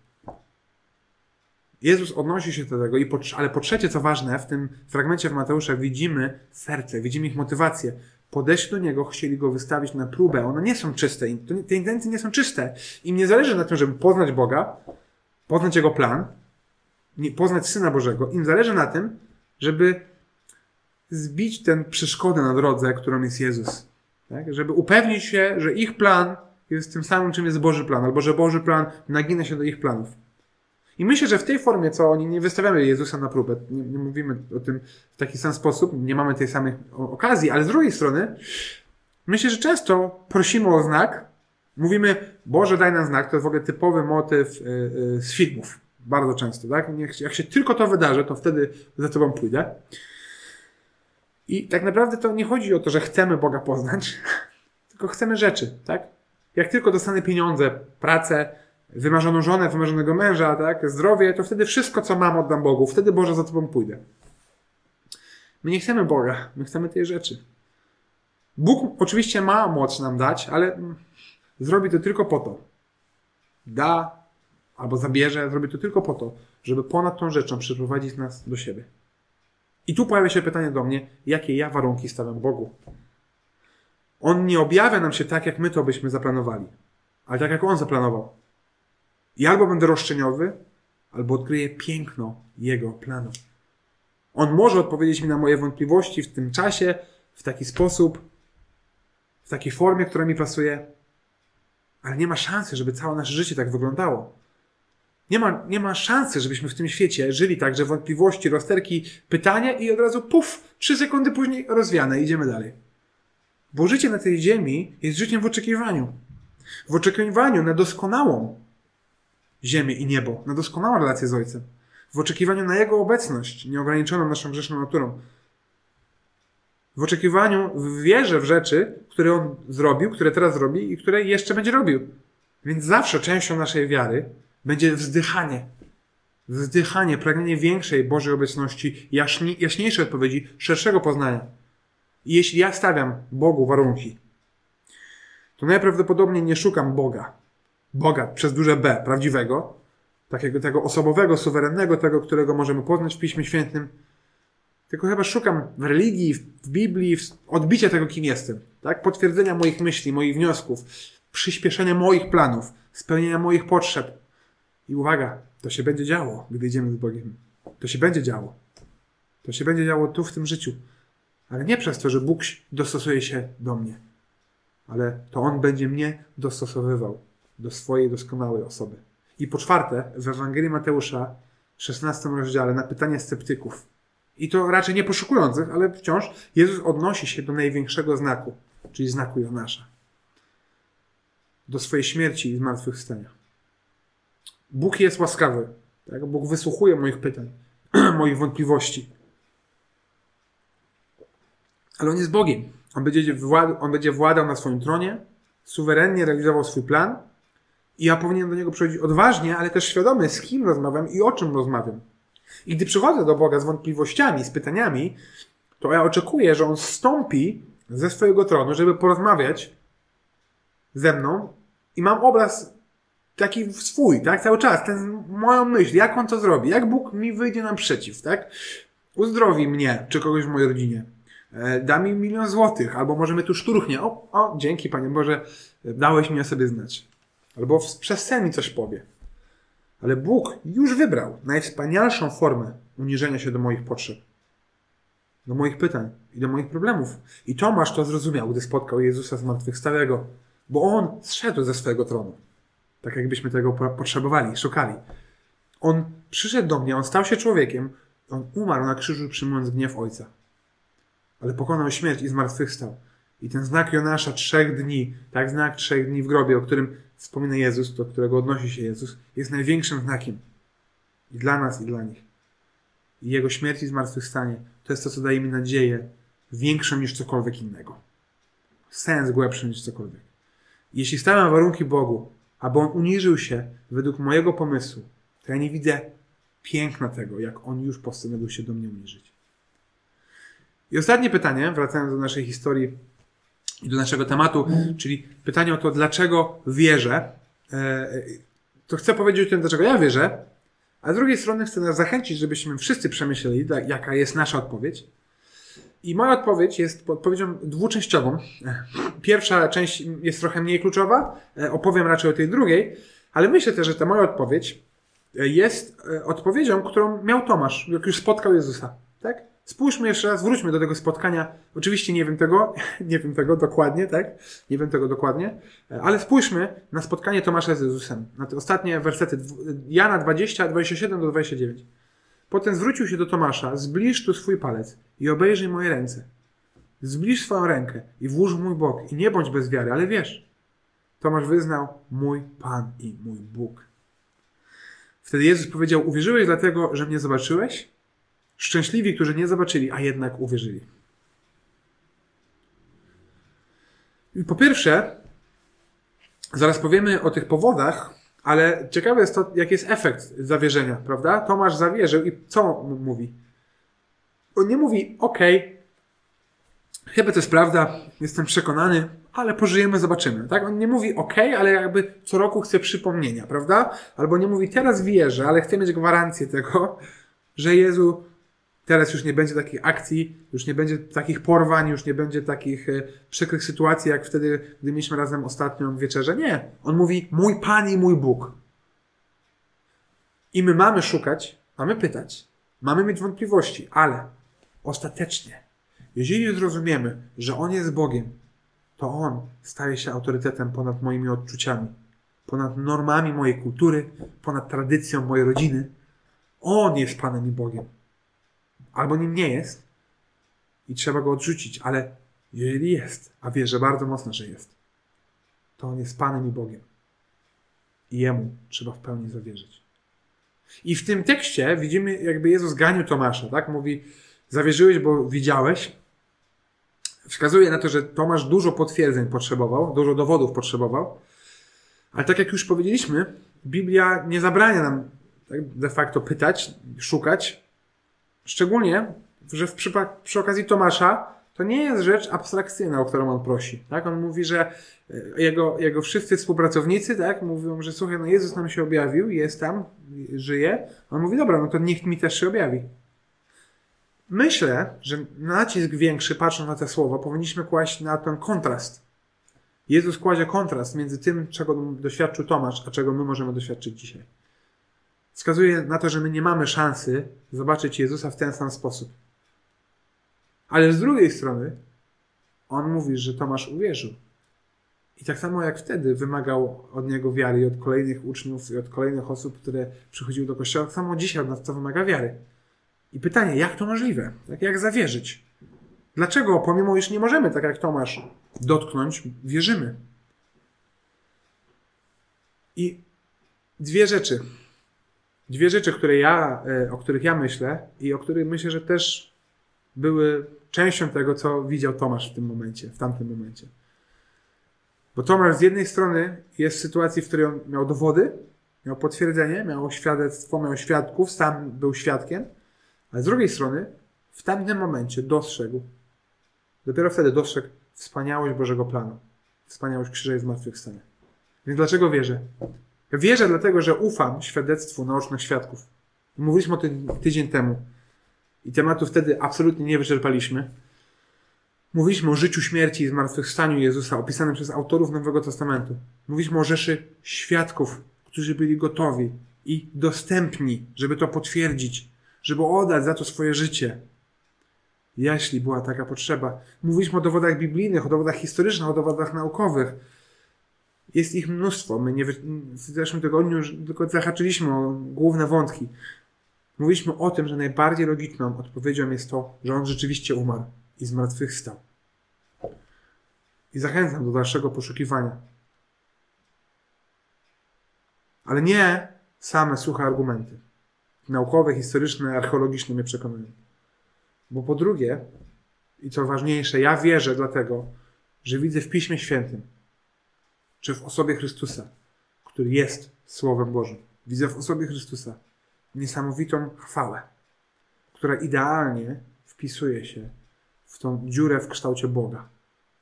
Jezus odnosi się do tego, i po, ale po trzecie, co ważne, w tym fragmencie w Mateusza widzimy serce, widzimy ich motywację. Podeszli do Niego, chcieli Go wystawić na próbę. One nie są czyste, te intencje nie są czyste. Im nie zależy na tym, żeby poznać Boga, poznać Jego plan, poznać Syna Bożego. Im zależy na tym, żeby zbić tę przeszkodę na drodze, którą jest Jezus. Tak? Żeby upewnić się, że ich plan jest tym samym, czym jest Boży plan, albo że Boży plan nagina się do ich planów. I myślę, że w tej formie, co oni, nie wystawiamy Jezusa na próbę, nie, nie mówimy o tym w taki sam sposób, nie mamy tej samej okazji, ale z drugiej strony, myślę, że często prosimy o znak, mówimy, Boże, daj nam znak, to jest w ogóle typowy motyw y, y, z filmów. Bardzo często, tak? Jak się tylko to wydarzy, to wtedy za tobą pójdę. I tak naprawdę to nie chodzi o to, że chcemy Boga poznać, tylko chcemy rzeczy, tak? Jak tylko dostanę pieniądze, pracę, wymarzoną żonę, wymarzonego męża, tak, zdrowie, to wtedy wszystko, co mam, oddam Bogu. Wtedy Boże za Tobą pójdę. My nie chcemy Boga, my chcemy tej rzeczy. Bóg oczywiście ma moc nam dać, ale zrobi to tylko po to. Da albo zabierze, zrobi to tylko po to, żeby ponad tą rzeczą przyprowadzić nas do siebie. I tu pojawia się pytanie do mnie, jakie ja warunki stawiam Bogu. On nie objawia nam się tak, jak my to byśmy zaplanowali, ale tak, jak On zaplanował. I albo będę roszczeniowy, albo odkryję piękno Jego planu. On może odpowiedzieć mi na moje wątpliwości w tym czasie, w taki sposób, w takiej formie, która mi pasuje, ale nie ma szansy, żeby całe nasze życie tak wyglądało. Nie ma, nie ma szansy, żebyśmy w tym świecie żyli tak, że wątpliwości, rozterki, pytania i od razu puf, trzy sekundy później rozwiane, idziemy dalej. Bo życie na tej ziemi jest życiem w oczekiwaniu. W oczekiwaniu na doskonałą, ziemię i niebo, na doskonałą relację z Ojcem, w oczekiwaniu na Jego obecność, nieograniczoną naszą grzeszną naturą, w oczekiwaniu, w wierze w rzeczy, które On zrobił, które teraz robi i które jeszcze będzie robił. Więc zawsze częścią naszej wiary będzie wzdychanie. Wzdychanie, pragnienie większej Bożej obecności, jaśni, jaśniejszej odpowiedzi, szerszego poznania. I jeśli ja stawiam Bogu warunki, to najprawdopodobniej nie szukam Boga, Boga przez duże B, prawdziwego, takiego tego osobowego, suwerennego, tego, którego możemy poznać w Piśmie Świętym, tylko chyba szukam w religii, w Biblii, w odbicia tego, kim jestem, tak? Potwierdzenia moich myśli, moich wniosków, przyspieszenia moich planów, spełnienia moich potrzeb. I uwaga, to się będzie działo, gdy idziemy z Bogiem. To się będzie działo. To się będzie działo tu, w tym życiu. Ale nie przez to, że Bóg dostosuje się do mnie, ale to On będzie mnie dostosowywał do swojej doskonałej osoby. I po czwarte, w Ewangelii Mateusza, 16 rozdziale, na pytanie sceptyków. I to raczej nie poszukujących, ale wciąż Jezus odnosi się do największego znaku, czyli znaku Jonasza. Do swojej śmierci i zmartwychwstania. Bóg jest łaskawy. Tak? Bóg wysłuchuje moich pytań, moich wątpliwości. Ale On jest Bogiem. On będzie, on będzie władał na swoim tronie, suwerennie realizował swój plan i ja powinienem do niego przychodzić odważnie, ale też świadomy, z kim rozmawiam i o czym rozmawiam. I gdy przychodzę do Boga z wątpliwościami, z pytaniami, to ja oczekuję, że On stąpi ze swojego tronu, żeby porozmawiać ze mną i mam obraz taki swój, tak? Cały czas, ten, moją myśl, jak On to zrobi, jak Bóg mi wyjdzie naprzeciw, tak? Uzdrowi mnie, czy kogoś w mojej rodzinie. E, da mi milion złotych, albo może mnie tu szturchnie. O, o, dzięki Panie Boże, dałeś mi o sobie znać. Albo w przestrzeni coś powie. Ale Bóg już wybrał najwspanialszą formę uniżenia się do moich potrzeb, do moich pytań i do moich problemów. I Tomasz to zrozumiał, gdy spotkał Jezusa zmartwychwstałego, bo on zszedł ze swojego tronu. Tak jakbyśmy tego potrzebowali, szukali. On przyszedł do mnie, on stał się człowiekiem, on umarł na krzyżu przyjmując gniew Ojca. ale pokonał śmierć i zmartwychwstał. I ten znak Jonasza trzech dni, tak znak trzech dni w grobie, o którym wspomina Jezus, do którego odnosi się Jezus, jest największym znakiem. I dla nas, i dla nich. I Jego śmierć i zmartwychwstanie to jest to, co daje mi nadzieję większą niż cokolwiek innego. Sens głębszy niż cokolwiek. Jeśli stawiam warunki Bogu, aby On uniżył się według mojego pomysłu, to ja nie widzę piękna tego, jak On już postanowił się do mnie uniżyć. I ostatnie pytanie, wracając do naszej historii i do naszego tematu, czyli pytanie o to, dlaczego wierzę, e, to chcę powiedzieć o tym, dlaczego ja wierzę, a z drugiej strony chcę nas zachęcić, żebyśmy wszyscy przemyśleli, jaka jest nasza odpowiedź. I moja odpowiedź jest odpowiedzią dwuczęściową. Pierwsza część jest trochę mniej kluczowa, e, opowiem raczej o tej drugiej, ale myślę też, że ta moja odpowiedź e, jest odpowiedzią, którą miał Tomasz, jak już spotkał Jezusa. Spójrzmy jeszcze raz, wróćmy do tego spotkania. Oczywiście nie wiem tego, nie wiem tego dokładnie, tak? Nie wiem tego dokładnie, ale spójrzmy na spotkanie Tomasza z Jezusem. Na te ostatnie wersety Jana 20, 27 do 29. Potem zwrócił się do Tomasza, zbliż tu swój palec i obejrzyj moje ręce. Zbliż swoją rękę i włóż mój bok i nie bądź bez wiary, ale wiesz. Tomasz wyznał mój Pan i mój Bóg. Wtedy Jezus powiedział, uwierzyłeś dlatego, że mnie zobaczyłeś? Szczęśliwi, którzy nie zobaczyli, a jednak uwierzyli. I po pierwsze, zaraz powiemy o tych powodach, ale ciekawe jest to, jaki jest efekt zawierzenia, prawda? Tomasz zawierzył i co mówi? On nie mówi, ok, chyba to jest prawda, jestem przekonany, ale pożyjemy, zobaczymy. Tak? On nie mówi ok, ale jakby co roku chce przypomnienia, prawda? Albo nie mówi teraz wierzę, ale chcę mieć gwarancję tego, że Jezu Teraz już nie będzie takich akcji, już nie będzie takich porwań, już nie będzie takich e, przykrych sytuacji, jak wtedy, gdy mieliśmy razem ostatnią wieczerzę. Nie. On mówi, mój Pan i mój Bóg. I my mamy szukać, mamy pytać, mamy mieć wątpliwości, ale ostatecznie, jeżeli zrozumiemy, że On jest Bogiem, to On staje się autorytetem ponad moimi odczuciami, ponad normami mojej kultury, ponad tradycją mojej rodziny. On jest Panem i Bogiem albo nim nie jest i trzeba go odrzucić, ale jeżeli jest, a wierzę bardzo mocno, że jest, to on jest Panem i Bogiem. I jemu trzeba w pełni zawierzyć. I w tym tekście widzimy, jakby Jezus ganił Tomasza, tak? Mówi, zawierzyłeś, bo widziałeś. Wskazuje na to, że Tomasz dużo potwierdzeń potrzebował, dużo dowodów potrzebował. Ale tak jak już powiedzieliśmy, Biblia nie zabrania nam tak, de facto pytać, szukać, Szczególnie, że w przy okazji Tomasza to nie jest rzecz abstrakcyjna, o którą on prosi. Tak? On mówi, że e, jego, jego wszyscy współpracownicy tak, mówią, że słuchaj, no Jezus nam się objawił, jest tam, żyje. On mówi, dobra, no to nikt mi też się objawi. Myślę, że nacisk większy, patrząc na te słowa, powinniśmy kłaść na ten kontrast. Jezus kładzie kontrast między tym, czego doświadczył Tomasz, a czego my możemy doświadczyć dzisiaj wskazuje na to, że my nie mamy szansy zobaczyć Jezusa w ten sam sposób. Ale z drugiej strony, on mówi, że Tomasz uwierzył. I tak samo jak wtedy wymagał od niego wiary i od kolejnych uczniów i od kolejnych osób, które przychodziły do kościoła, tak samo dzisiaj od nas to wymaga wiary. I pytanie, jak to możliwe? Tak jak zawierzyć? Dlaczego, pomimo iż nie możemy, tak jak Tomasz, dotknąć, wierzymy? I dwie rzeczy dwie rzeczy, które ja, e, o których ja myślę i o których myślę, że też były częścią tego, co widział Tomasz w tym momencie, w tamtym momencie. Bo Tomasz z jednej strony jest w sytuacji, w której on miał dowody, miał potwierdzenie, miał świadectwo, miał świadków, sam był świadkiem, a z drugiej strony w tamtym momencie dostrzegł, dopiero wtedy dostrzegł wspaniałość Bożego planu, wspaniałość krzyża i zmartwychwstania. Więc dlaczego wierzę? Wierzę dlatego, że ufam świadectwu naocznych świadków. Mówiliśmy o tym tydzień temu i tematu wtedy absolutnie nie wyczerpaliśmy. Mówiliśmy o życiu, śmierci i zmartwychwstaniu Jezusa, opisanym przez autorów Nowego Testamentu. Mówiliśmy o rzeszy świadków, którzy byli gotowi i dostępni, żeby to potwierdzić, żeby oddać za to swoje życie, jeśli była taka potrzeba. Mówiliśmy o dowodach biblijnych, o dowodach historycznych, o dowodach naukowych jest ich mnóstwo. My nie, w zeszłym tygodniu tylko zahaczyliśmy o główne wątki. Mówiliśmy o tym, że najbardziej logiczną odpowiedzią jest to, że on rzeczywiście umarł i zmartwychwstał. I zachęcam do dalszego poszukiwania. Ale nie same suche argumenty. Naukowe, historyczne, archeologiczne mnie przekonują. Bo po drugie, i co ważniejsze, ja wierzę dlatego, że widzę w Piśmie Świętym, czy w osobie Chrystusa, który jest Słowem Bożym. Widzę w osobie Chrystusa niesamowitą chwałę, która idealnie wpisuje się w tą dziurę w kształcie Boga,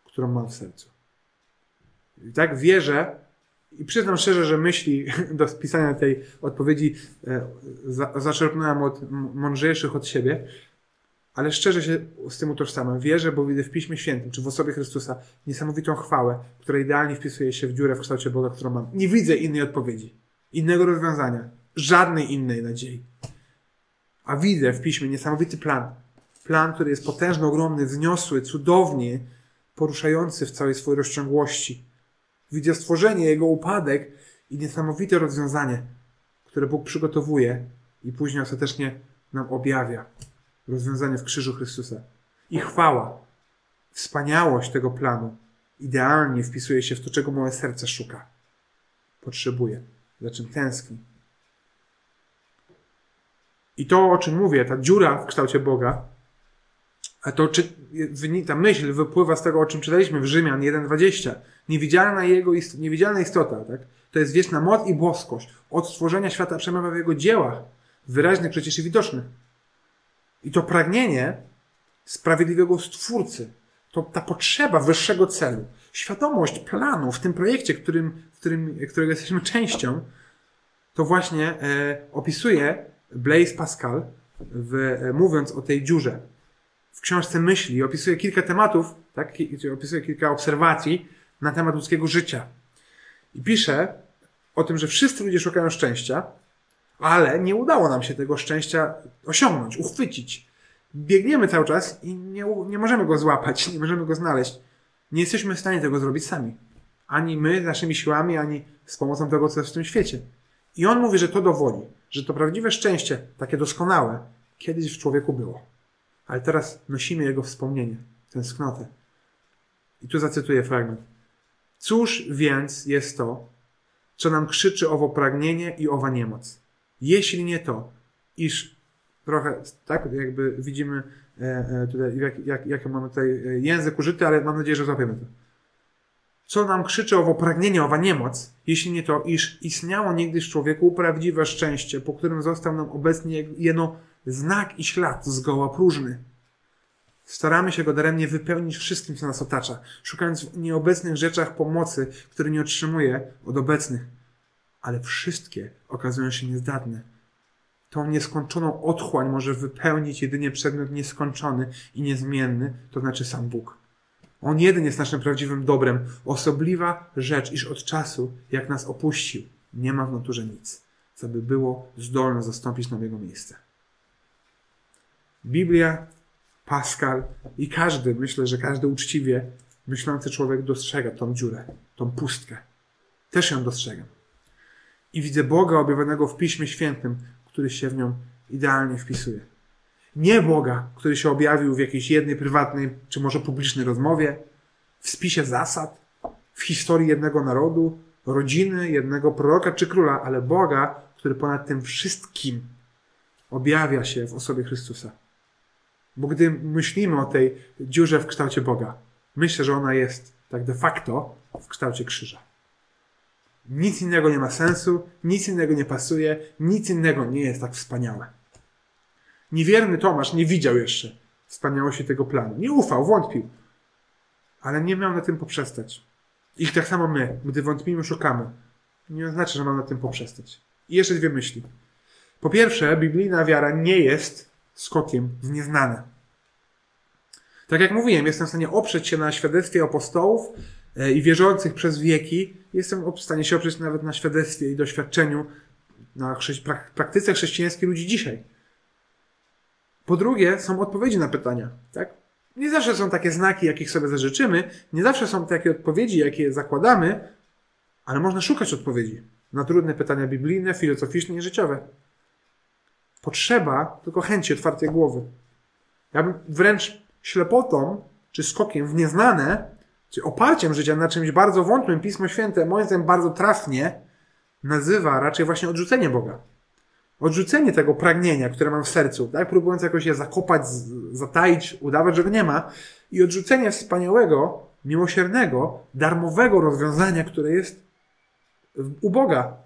którą mam w sercu. I tak wierzę i przyznam szczerze, że myśli do spisania tej odpowiedzi e, za, zaczerpnąłem od mądrzejszych od siebie, ale szczerze się z tym utożsamiam. Wierzę, bo widzę w Piśmie Świętym, czy w osobie Chrystusa, niesamowitą chwałę, która idealnie wpisuje się w dziurę w kształcie Boga, którą mam. Nie widzę innej odpowiedzi, innego rozwiązania, żadnej innej nadziei. A widzę w Piśmie niesamowity plan. Plan, który jest potężny, ogromny, wzniosły, cudownie poruszający w całej swojej rozciągłości. Widzę stworzenie, jego upadek i niesamowite rozwiązanie, które Bóg przygotowuje i później ostatecznie nam objawia. Rozwiązanie w krzyżu Chrystusa. I chwała, wspaniałość tego planu idealnie wpisuje się w to, czego moje serce szuka, potrzebuje, za czym tęskni. I to, o czym mówię, ta dziura w kształcie Boga, a to czy, ta myśl wypływa z tego, o czym czytaliśmy w Rzymian 1,20. Niewidzialna jego ist- niewidzialna istota, tak? To jest wieczna moc i boskość. Od stworzenia świata przemawia w jego dziełach, wyraźnych przecież i widocznych. I to pragnienie sprawiedliwego Stwórcy, to ta potrzeba wyższego celu, świadomość planu w tym projekcie, którym, którym, którego jesteśmy częścią, to właśnie e, opisuje Blaise Pascal, w, e, mówiąc o tej dziurze. W książce myśli opisuje kilka tematów, tak? Opisuje kilka obserwacji na temat ludzkiego życia. I pisze o tym, że wszyscy ludzie szukają szczęścia, ale nie udało nam się tego szczęścia osiągnąć, uchwycić. Biegniemy cały czas i nie, nie możemy go złapać, nie możemy go znaleźć. Nie jesteśmy w stanie tego zrobić sami. Ani my, naszymi siłami, ani z pomocą tego, co jest w tym świecie. I on mówi, że to dowodzi, że to prawdziwe szczęście, takie doskonałe, kiedyś w człowieku było. Ale teraz nosimy jego wspomnienie, tęsknotę. I tu zacytuję fragment. Cóż więc jest to, co nam krzyczy owo pragnienie i owa niemoc? Jeśli nie to, iż trochę, tak, jakby widzimy e, e, tutaj, jak, jak, jak mamy tutaj e, język użyty, ale mam nadzieję, że złapiemy to. Co nam krzyczy owo pragnienie, owa niemoc, jeśli nie to, iż istniało niegdyś w człowieku prawdziwe szczęście, po którym został nam obecnie jeno znak i ślad zgoła próżny. Staramy się go daremnie wypełnić wszystkim, co nas otacza, szukając w nieobecnych rzeczach pomocy, które nie otrzymuje od obecnych. Ale wszystkie okazują się niezdatne. Tą nieskończoną otchłań może wypełnić jedynie przedmiot nieskończony i niezmienny, to znaczy sam Bóg. On jeden jest naszym prawdziwym dobrem, osobliwa rzecz, iż od czasu, jak nas opuścił, nie ma w naturze nic, co by było zdolne zastąpić nam jego miejsce. Biblia, Pascal i każdy, myślę, że każdy uczciwie myślący człowiek dostrzega tą dziurę, tą pustkę. Też ją dostrzegam. I widzę Boga objawionego w Piśmie Świętym, który się w nią idealnie wpisuje. Nie Boga, który się objawił w jakiejś jednej prywatnej, czy może publicznej rozmowie, w spisie zasad, w historii jednego narodu, rodziny, jednego proroka czy króla, ale Boga, który ponad tym wszystkim objawia się w osobie Chrystusa. Bo gdy myślimy o tej dziurze w kształcie Boga, myślę, że ona jest tak de facto w kształcie krzyża. Nic innego nie ma sensu, nic innego nie pasuje, nic innego nie jest tak wspaniałe. Niewierny Tomasz nie widział jeszcze wspaniałości tego planu. Nie ufał, wątpił. Ale nie miał na tym poprzestać. I tak samo my, gdy wątpimy, szukamy. Nie oznacza, że mam na tym poprzestać. I jeszcze dwie myśli. Po pierwsze, biblijna wiara nie jest skokiem w nieznane. Tak jak mówiłem, jestem w stanie oprzeć się na świadectwie apostołów e, i wierzących przez wieki. Jestem w stanie się oprzeć nawet na świadectwie i doświadczeniu, na prak- praktyce chrześcijańskiej ludzi dzisiaj. Po drugie, są odpowiedzi na pytania. Tak? Nie zawsze są takie znaki, jakich sobie zażyczymy, nie zawsze są takie odpowiedzi, jakie zakładamy, ale można szukać odpowiedzi na trudne pytania biblijne, filozoficzne i życiowe. Potrzeba tylko chęci, otwartej głowy. Ja bym wręcz ślepotą czy skokiem w nieznane, czy oparciem życia na czymś bardzo wątłym, Pismo Święte, moim zdaniem bardzo trafnie, nazywa raczej właśnie odrzucenie Boga. Odrzucenie tego pragnienia, które mam w sercu, tak? próbując jakoś je zakopać, zataić, udawać, że go nie ma, i odrzucenie wspaniałego, miłosiernego, darmowego rozwiązania, które jest u Boga.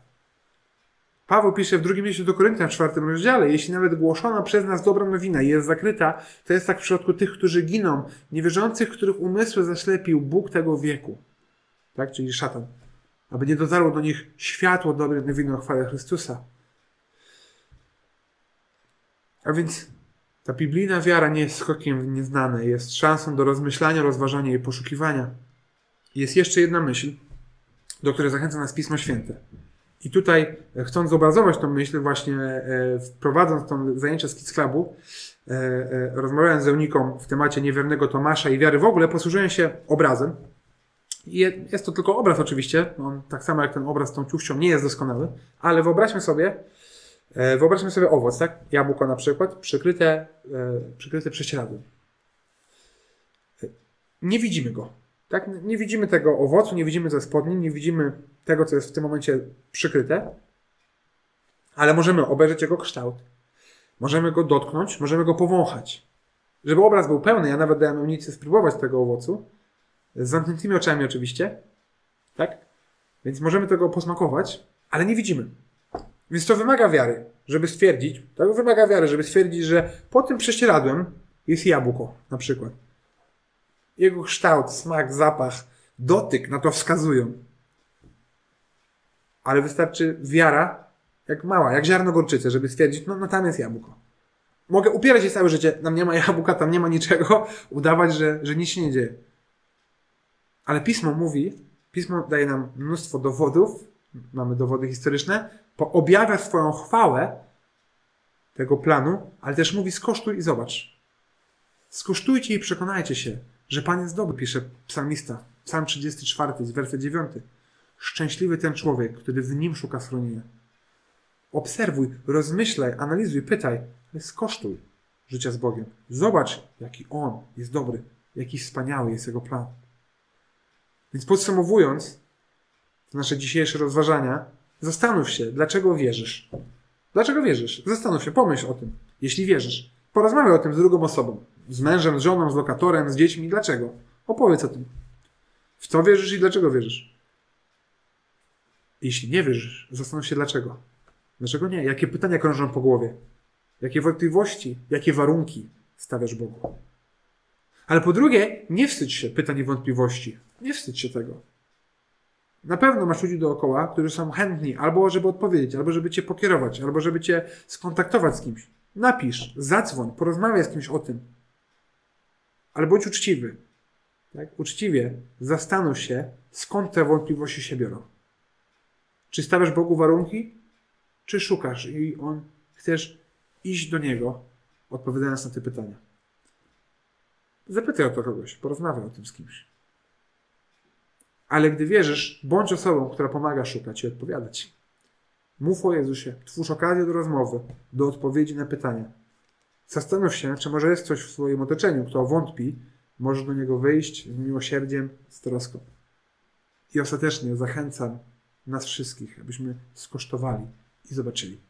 Paweł pisze w drugim liście do Koryntian w czwartym rozdziale, jeśli nawet głoszona przez nas dobra nowina jest zakryta, to jest tak w przypadku tych, którzy giną, niewierzących, których umysły zaślepił Bóg tego wieku, tak, czyli szatan, aby nie dotarło do nich światło dobrej nowiny o chwale Chrystusa. A więc ta biblijna wiara nie jest skokiem w nieznane, jest szansą do rozmyślania, rozważania i poszukiwania. Jest jeszcze jedna myśl, do której zachęca nas Pismo Święte. I tutaj, e, chcąc zobrazować tą myśl, właśnie e, wprowadząc tą zajęcia z Kids Clubu, e, rozmawiając z Euniką w temacie niewiernego Tomasza i wiary w ogóle, posłużyłem się obrazem. I je- Jest to tylko obraz oczywiście, on tak samo jak ten obraz z tą ciuchcią nie jest doskonały, ale wyobraźmy sobie, wyobraźmy sobie owoc, tak? Jabłko na przykład, przykryte, przykryte prześcieradłem. Nie widzimy go. Tak? Nie widzimy tego owocu, nie widzimy co jest pod nim, nie widzimy tego, co jest w tym momencie przykryte, ale możemy obejrzeć jego kształt. Możemy go dotknąć, możemy go powąchać. Żeby obraz był pełny, ja nawet dałem Eunice spróbować tego owocu, z zamkniętymi oczami oczywiście, tak? Więc możemy tego posmakować, ale nie widzimy. Więc to wymaga wiary, żeby stwierdzić, to wymaga wiary, żeby stwierdzić, że pod tym prześcieradłem jest jabłko na przykład. Jego kształt, smak, zapach, dotyk na to wskazują. Ale wystarczy wiara, jak mała, jak ziarno gorczycy, żeby stwierdzić, no, no tam jest jabłko. Mogę upierać się całe życie, tam nie ma jabłka, tam nie ma niczego, udawać, że, że nic się nie dzieje. Ale Pismo mówi, Pismo daje nam mnóstwo dowodów, mamy dowody historyczne, objawia swoją chwałę tego planu, ale też mówi skosztuj i zobacz. Skosztujcie i przekonajcie się, że Pan jest dobry, pisze psalmista. Psalm 34, werset 9. Szczęśliwy ten człowiek, który w nim szuka schronienia. Obserwuj, rozmyślaj, analizuj, pytaj, ale skosztuj życia z Bogiem. Zobacz, jaki On jest dobry, jaki wspaniały jest Jego plan. Więc podsumowując nasze dzisiejsze rozważania, zastanów się, dlaczego wierzysz. Dlaczego wierzysz? Zastanów się, pomyśl o tym, jeśli wierzysz. Porozmawiaj o tym z drugą osobą. Z mężem, z żoną, z lokatorem, z dziećmi. Dlaczego? Opowiedz o tym. W co wierzysz i dlaczego wierzysz? Jeśli nie wierzysz, zastanów się dlaczego. Dlaczego nie? Jakie pytania krążą po głowie? Jakie wątpliwości, jakie warunki stawiasz Bogu? Ale po drugie, nie wstydź się pytań i wątpliwości. Nie wstydź się tego. Na pewno masz ludzi dookoła, którzy są chętni albo żeby odpowiedzieć, albo żeby cię pokierować, albo żeby cię skontaktować z kimś. Napisz, zadzwoń, porozmawiaj z kimś o tym. Ale bądź uczciwy. Tak? Uczciwie zastanów się, skąd te wątpliwości się biorą. Czy stawiasz Bogu warunki, czy szukasz i On chcesz iść do Niego, odpowiadając na te pytania. Zapytaj o to kogoś, porozmawiaj o tym z kimś. Ale gdy wierzysz, bądź osobą, która pomaga szukać i odpowiadać. Mów o Jezusie, twórz okazję do rozmowy, do odpowiedzi na pytania. Zastanów się, czy może jest ktoś w swoim otoczeniu, kto wątpi, możesz do niego wyjść z miłosierdziem, z troską. I ostatecznie zachęcam nas wszystkich, abyśmy skosztowali i zobaczyli.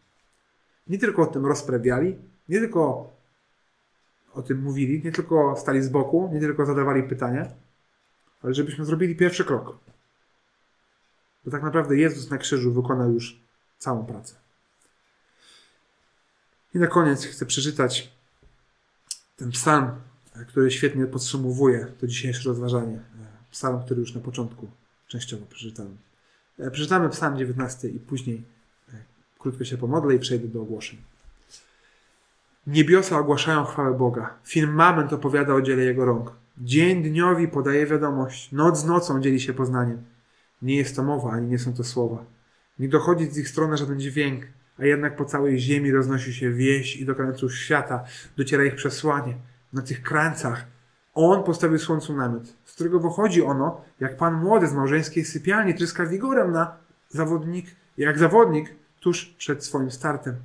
Nie tylko o tym rozprawiali, nie tylko o tym mówili, nie tylko stali z boku, nie tylko zadawali pytania, ale żebyśmy zrobili pierwszy krok. Bo tak naprawdę Jezus na krzyżu wykonał już całą pracę. I na koniec chcę przeczytać ten psalm, który świetnie podsumowuje to dzisiejsze rozważanie. Psalm, który już na początku częściowo przeczytałem. Przeczytamy psalm 19 i później krótko się pomodlę i przejdę do ogłoszeń. Niebiosa ogłaszają chwałę Boga. Firmament opowiada o dziele Jego rąk. Dzień dniowi podaje wiadomość. Noc nocą dzieli się poznaniem. Nie jest to mowa, ani nie są to słowa. Nie dochodzi z ich strony żaden dźwięk, a jednak po całej ziemi roznosi się wieś i do krańców świata dociera ich przesłanie. Na tych krańcach On postawił słońcu namiot, z którego wychodzi ono, jak pan młody z małżeńskiej sypialni tryska wigorem na zawodnik, jak zawodnik tuż przed swoim startem.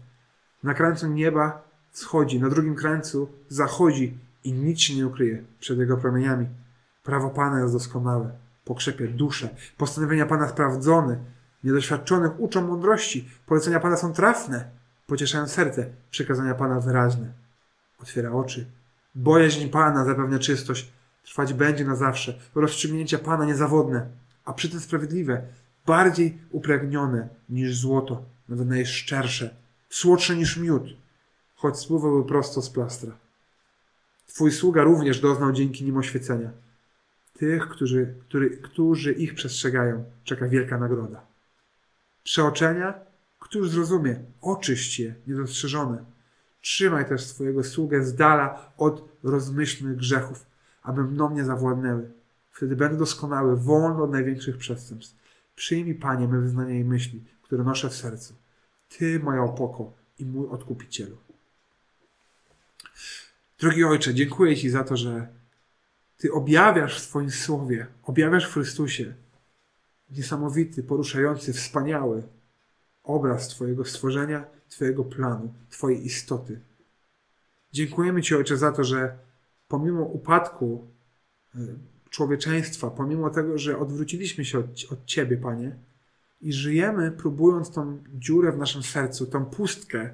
Na krańcu nieba wschodzi, na drugim krańcu zachodzi i nic się nie ukryje przed Jego promieniami. Prawo Pana jest doskonałe, pokrzepie duszę, postanowienia Pana sprawdzone, niedoświadczonych uczą mądrości, polecenia Pana są trafne, pocieszają serce, przykazania Pana wyraźne. Otwiera oczy. Bojaźń Pana zapewnia czystość, trwać będzie na zawsze. Rozstrzygnięcia Pana niezawodne, a przy tym sprawiedliwe, bardziej upragnione niż złoto, nawet najszczersze, słodsze niż miód, choć spływały prosto z plastra. Twój sługa również doznał dzięki nim oświecenia. Tych, którzy, który, którzy ich przestrzegają, czeka wielka nagroda. Przeoczenia, któż zrozumie, oczyść je niedostrzeżone. Trzymaj też swojego sługę z dala od rozmyślnych grzechów, aby mną nie zawładnęły. Wtedy będę doskonały, wolny od największych przestępstw. Przyjmij, Panie, me wyznania i myśli, które noszę w sercu. Ty, moja opoko i mój odkupicielu. Drogi Ojcze, dziękuję Ci za to, że Ty objawiasz w swoim słowie, objawiasz w Chrystusie niesamowity, poruszający, wspaniały obraz Twojego stworzenia, Twojego planu, Twojej istoty. Dziękujemy Ci, Ojcze, za to, że pomimo upadku y, człowieczeństwa, pomimo tego, że odwróciliśmy się od, od Ciebie, Panie, i żyjemy, próbując tą dziurę w naszym sercu, tą pustkę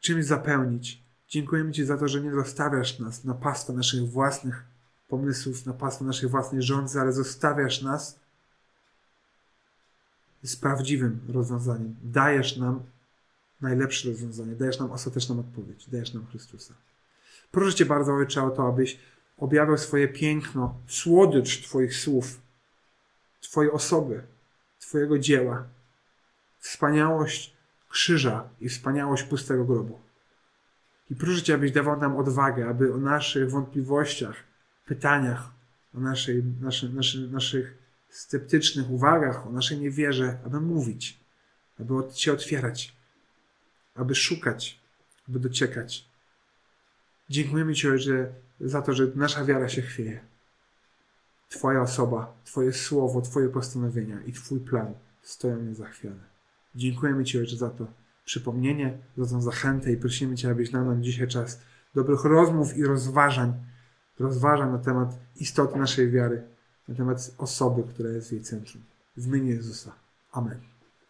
czymś zapełnić. Dziękujemy Ci za to, że nie zostawiasz nas na pastwę naszych własnych pomysłów, na pastwę naszej własnej rządzy, ale zostawiasz nas z prawdziwym rozwiązaniem. Dajesz nam najlepsze rozwiązanie, dajesz nam ostateczną odpowiedź, dajesz nam Chrystusa. Proszę Cię bardzo, Ojcze, o to, abyś objawiał swoje piękno, słodycz Twoich słów, Twojej osoby, Twojego dzieła, wspaniałość krzyża i wspaniałość pustego grobu. I proszę Cię, abyś dawał nam odwagę, aby o naszych wątpliwościach, pytaniach, o naszej, naszy, naszy, naszych sceptycznych uwagach, o naszej niewierze, aby mówić, aby się otwierać, aby szukać, aby dociekać. Dziękujemy Ci, Ojcze, za to, że nasza wiara się chwieje. Twoja osoba, Twoje słowo, Twoje postanowienia i Twój plan stoją niezachwiane. Dziękujemy Ci, Ojcze, za to przypomnienie, za tą zachętę i prosimy Cię, abyś dał nam dzisiaj czas dobrych rozmów i rozważań, rozważań na temat istoty naszej wiary, na temat osoby, która jest w jej centrum. W imieniu Jezusa. Amen.